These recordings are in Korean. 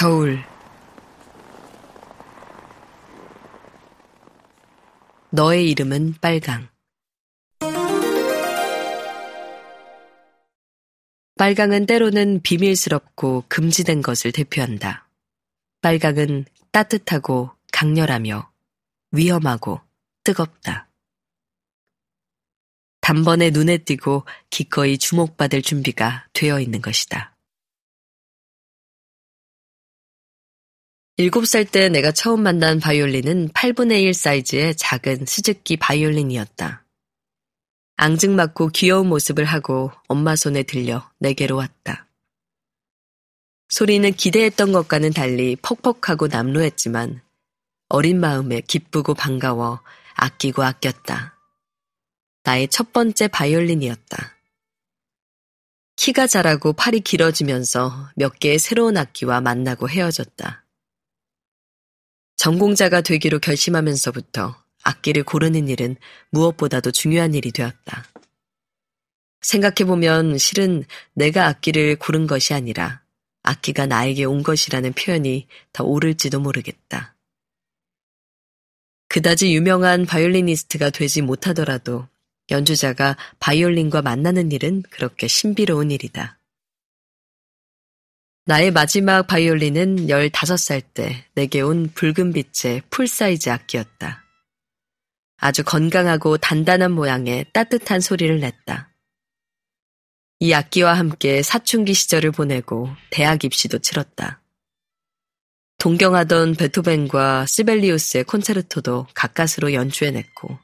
겨울 너의 이름은 빨강 빨강은 때로는 비밀스럽고 금지된 것을 대표한다. 빨강은 따뜻하고 강렬하며 위험하고 뜨겁다. 단번에 눈에 띄고 기꺼이 주목받을 준비가 되어 있는 것이다. 일곱 살때 내가 처음 만난 바이올린은 8분의 1 사이즈의 작은 스즈키 바이올린이었다. 앙증맞고 귀여운 모습을 하고 엄마 손에 들려 내게로 왔다. 소리는 기대했던 것과는 달리 퍽퍽하고 남루했지만 어린 마음에 기쁘고 반가워 아끼고 아꼈다. 나의 첫 번째 바이올린이었다. 키가 자라고 팔이 길어지면서 몇 개의 새로운 악기와 만나고 헤어졌다. 전공자가 되기로 결심하면서부터 악기를 고르는 일은 무엇보다도 중요한 일이 되었다. 생각해보면 실은 내가 악기를 고른 것이 아니라 악기가 나에게 온 것이라는 표현이 더 옳을지도 모르겠다. 그다지 유명한 바이올리니스트가 되지 못하더라도 연주자가 바이올린과 만나는 일은 그렇게 신비로운 일이다. 나의 마지막 바이올린은 15살 때 내게 온 붉은 빛의 full size 악기였다. 아주 건강하고 단단한 모양의 따뜻한 소리를 냈다. 이 악기와 함께 사춘기 시절을 보내고 대학 입시도 치렀다. 동경하던 베토벤과 시벨리우스의 콘체르토도 가까스로 연주해냈고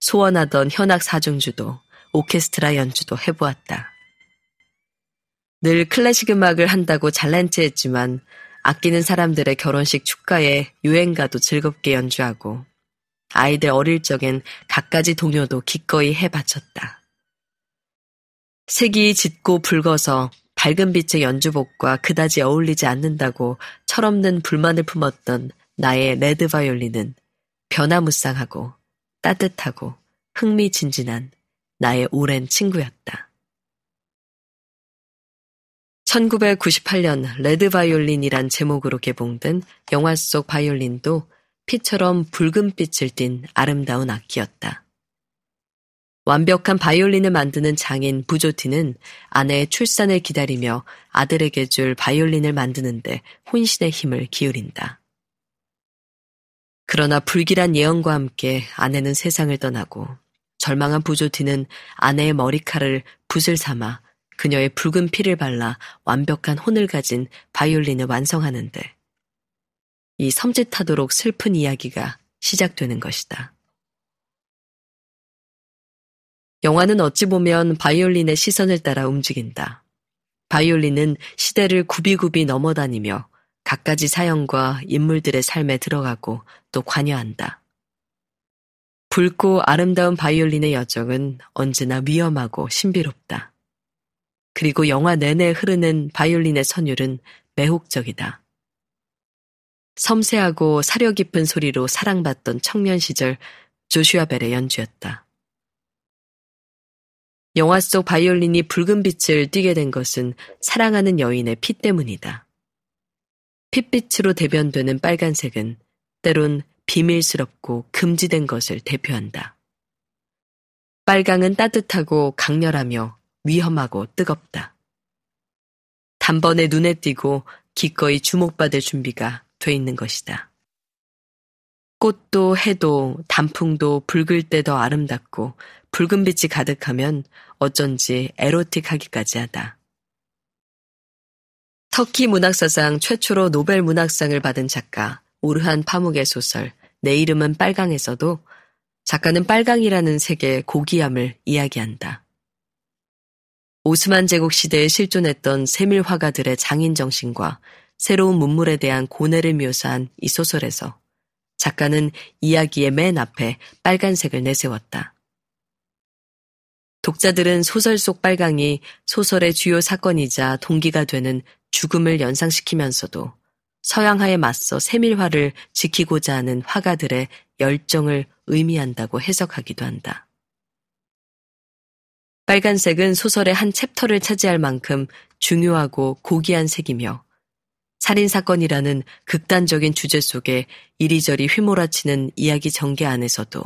소원하던 현악 사중주도 오케스트라 연주도 해보았다. 늘 클래식 음악을 한다고 잘난 체 했지만 아끼는 사람들의 결혼식 축가에 유행가도 즐겁게 연주하고 아이들 어릴 적엔 갖가지 동요도 기꺼이 해 바쳤다. 색이 짙고 붉어서 밝은 빛의 연주복과 그다지 어울리지 않는다고 철없는 불만을 품었던 나의 레드 바이올린은 변화무쌍하고 따뜻하고 흥미진진한 나의 오랜 친구였다. 1998년 레드 바이올린이란 제목으로 개봉된 영화 속 바이올린도 피처럼 붉은 빛을 띤 아름다운 악기였다. 완벽한 바이올린을 만드는 장인 부조티는 아내의 출산을 기다리며 아들에게 줄 바이올린을 만드는데 혼신의 힘을 기울인다. 그러나 불길한 예언과 함께 아내는 세상을 떠나고 절망한 부조티는 아내의 머리칼을 붓을 삼아 그녀의 붉은 피를 발라 완벽한 혼을 가진 바이올린을 완성하는데 이 섬찟하도록 슬픈 이야기가 시작되는 것이다. 영화는 어찌 보면 바이올린의 시선을 따라 움직인다. 바이올린은 시대를 굽이굽이 넘어다니며 갖가지 사연과 인물들의 삶에 들어가고 또 관여한다. 붉고 아름다운 바이올린의 여정은 언제나 위험하고 신비롭다. 그리고 영화 내내 흐르는 바이올린의 선율은 매혹적이다. 섬세하고 사려 깊은 소리로 사랑받던 청년 시절 조슈아 벨의 연주였다. 영화 속 바이올린이 붉은 빛을 띠게 된 것은 사랑하는 여인의 피 때문이다. 핏빛으로 대변되는 빨간색은 때론 비밀스럽고 금지된 것을 대표한다. 빨강은 따뜻하고 강렬하며 위험하고 뜨겁다. 단번에 눈에 띄고 기꺼이 주목받을 준비가 돼 있는 것이다. 꽃도 해도 단풍도 붉을 때 더 아름답고 붉은 빛이 가득하면 어쩐지 에로틱하기까지 하다. 터키 문학사상 최초로 노벨 문학상을 받은 작가 오르한 파묵의 소설 내 이름은 빨강에서도 작가는 빨강이라는 색의 고귀함을 이야기한다. 오스만 제국 시대에 실존했던 세밀 화가들의 장인 정신과 새로운 문물에 대한 고뇌를 묘사한 이 소설에서 작가는 이야기의 맨 앞에 빨간색을 내세웠다. 독자들은 소설 속 빨강이 소설의 주요 사건이자 동기가 되는 죽음을 연상시키면서도 서양화에 맞서 세밀화를 지키고자 하는 화가들의 열정을 의미한다고 해석하기도 한다. 빨간색은 소설의 한 챕터를 차지할 만큼 중요하고 고귀한 색이며 살인사건이라는 극단적인 주제 속에 이리저리 휘몰아치는 이야기 전개 안에서도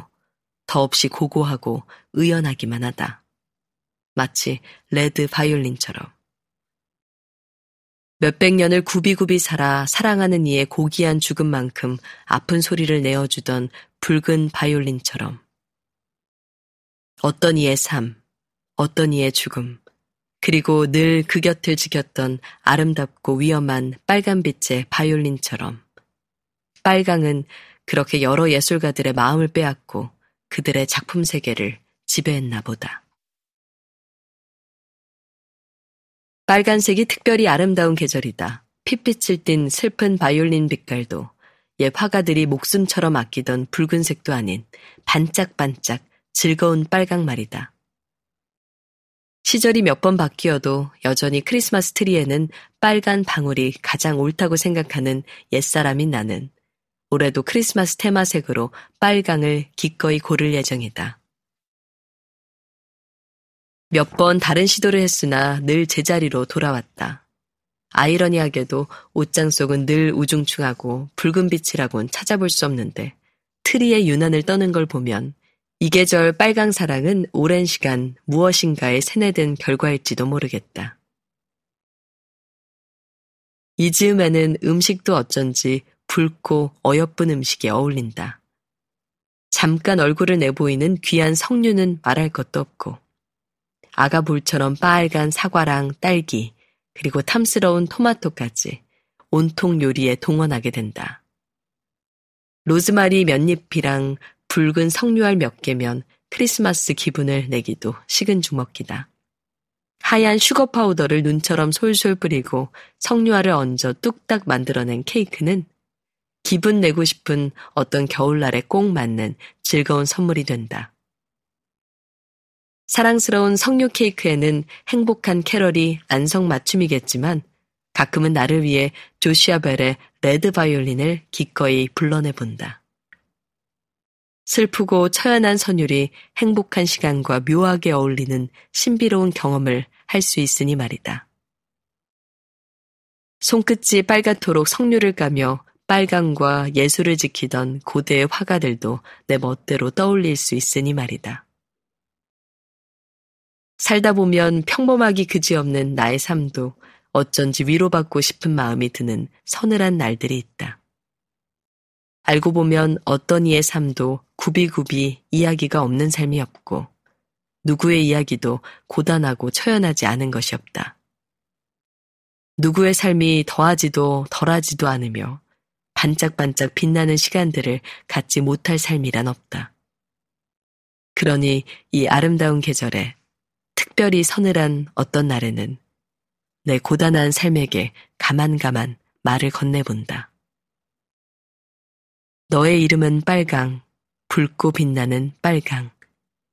더없이 고고하고 의연하기만 하다. 마치 레드 바이올린처럼. 몇백 년을 굽이굽이 살아 사랑하는 이의 고귀한 죽음만큼 아픈 소리를 내어주던 붉은 바이올린처럼. 어떤 이의 삶, 어떤 이의 죽음, 그리고 늘 그 곁을 지켰던 아름답고 위험한 빨간빛의 바이올린처럼. 빨강은 그렇게 여러 예술가들의 마음을 빼앗고 그들의 작품 세계를 지배했나 보다. 빨간색이 특별히 아름다운 계절이다. 핏빛을 띤 슬픈 바이올린 빛깔도 옛 화가들이 목숨처럼 아끼던 붉은색도 아닌 반짝반짝 즐거운 빨강 말이다. 시절이 몇 번 바뀌어도 여전히 크리스마스 트리에는 빨간 방울이 가장 옳다고 생각하는 옛사람인 나는 올해도 크리스마스 테마색으로 빨강을 기꺼이 고를 예정이다. 몇 번 다른 시도를 했으나 늘 제자리로 돌아왔다. 아이러니하게도 옷장 속은 늘 우중충하고 붉은 빛이라곤 찾아볼 수 없는데 트리의 유난을 떠는 걸 보면 이 계절 빨강 사랑은 오랜 시간 무엇인가에 세뇌된 결과일지도 모르겠다. 이 즈음에는 음식도 어쩐지 붉고 어여쁜 음식이 어울린다. 잠깐 얼굴을 내보이는 귀한 석류는 말할 것도 없고 아가볼처럼 빨간 사과랑 딸기, 그리고 탐스러운 토마토까지 온통 요리에 동원하게 된다. 로즈마리 몇 잎이랑 붉은 석류알 몇 개면 크리스마스 기분을 내기도 식은 죽 먹기다. 하얀 슈거 파우더를 눈처럼 솔솔 뿌리고 석류알을 얹어 뚝딱 만들어낸 케이크는 기분 내고 싶은 어떤 겨울날에 꼭 맞는 즐거운 선물이 된다. 사랑스러운 석류 케이크에는 행복한 캐럴이 안성맞춤이겠지만 가끔은 나를 위해 조시아 벨의 레드 바이올린을 기꺼이 불러내 본다. 슬프고 처연한 선율이 행복한 시간과 묘하게 어울리는 신비로운 경험을 할 수 있으니 말이다. 손끝이 빨갛도록 석류를 까며 빨강과 예술을 지키던 고대의 화가들도 내 멋대로 떠올릴 수 있으니 말이다. 살다 보면 평범하기 그지없는 나의 삶도 어쩐지 위로받고 싶은 마음이 드는 서늘한 날들이 있다. 알고 보면 어떤 이의 삶도 굽이굽이 이야기가 없는 삶이 없고 누구의 이야기도 고단하고 처연하지 않은 것이 없다. 누구의 삶이 더하지도 덜하지도 않으며 반짝반짝 빛나는 시간들을 갖지 못할 삶이란 없다. 그러니 이 아름다운 계절에 특별히 서늘한 어떤 날에는 내 고단한 삶에게 가만가만 말을 건네본다. 너의 이름은 빨강, 붉고 빛나는 빨강,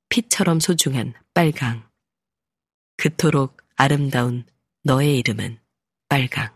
피처럼 소중한 빨강. 그토록 아름다운 너의 이름은 빨강.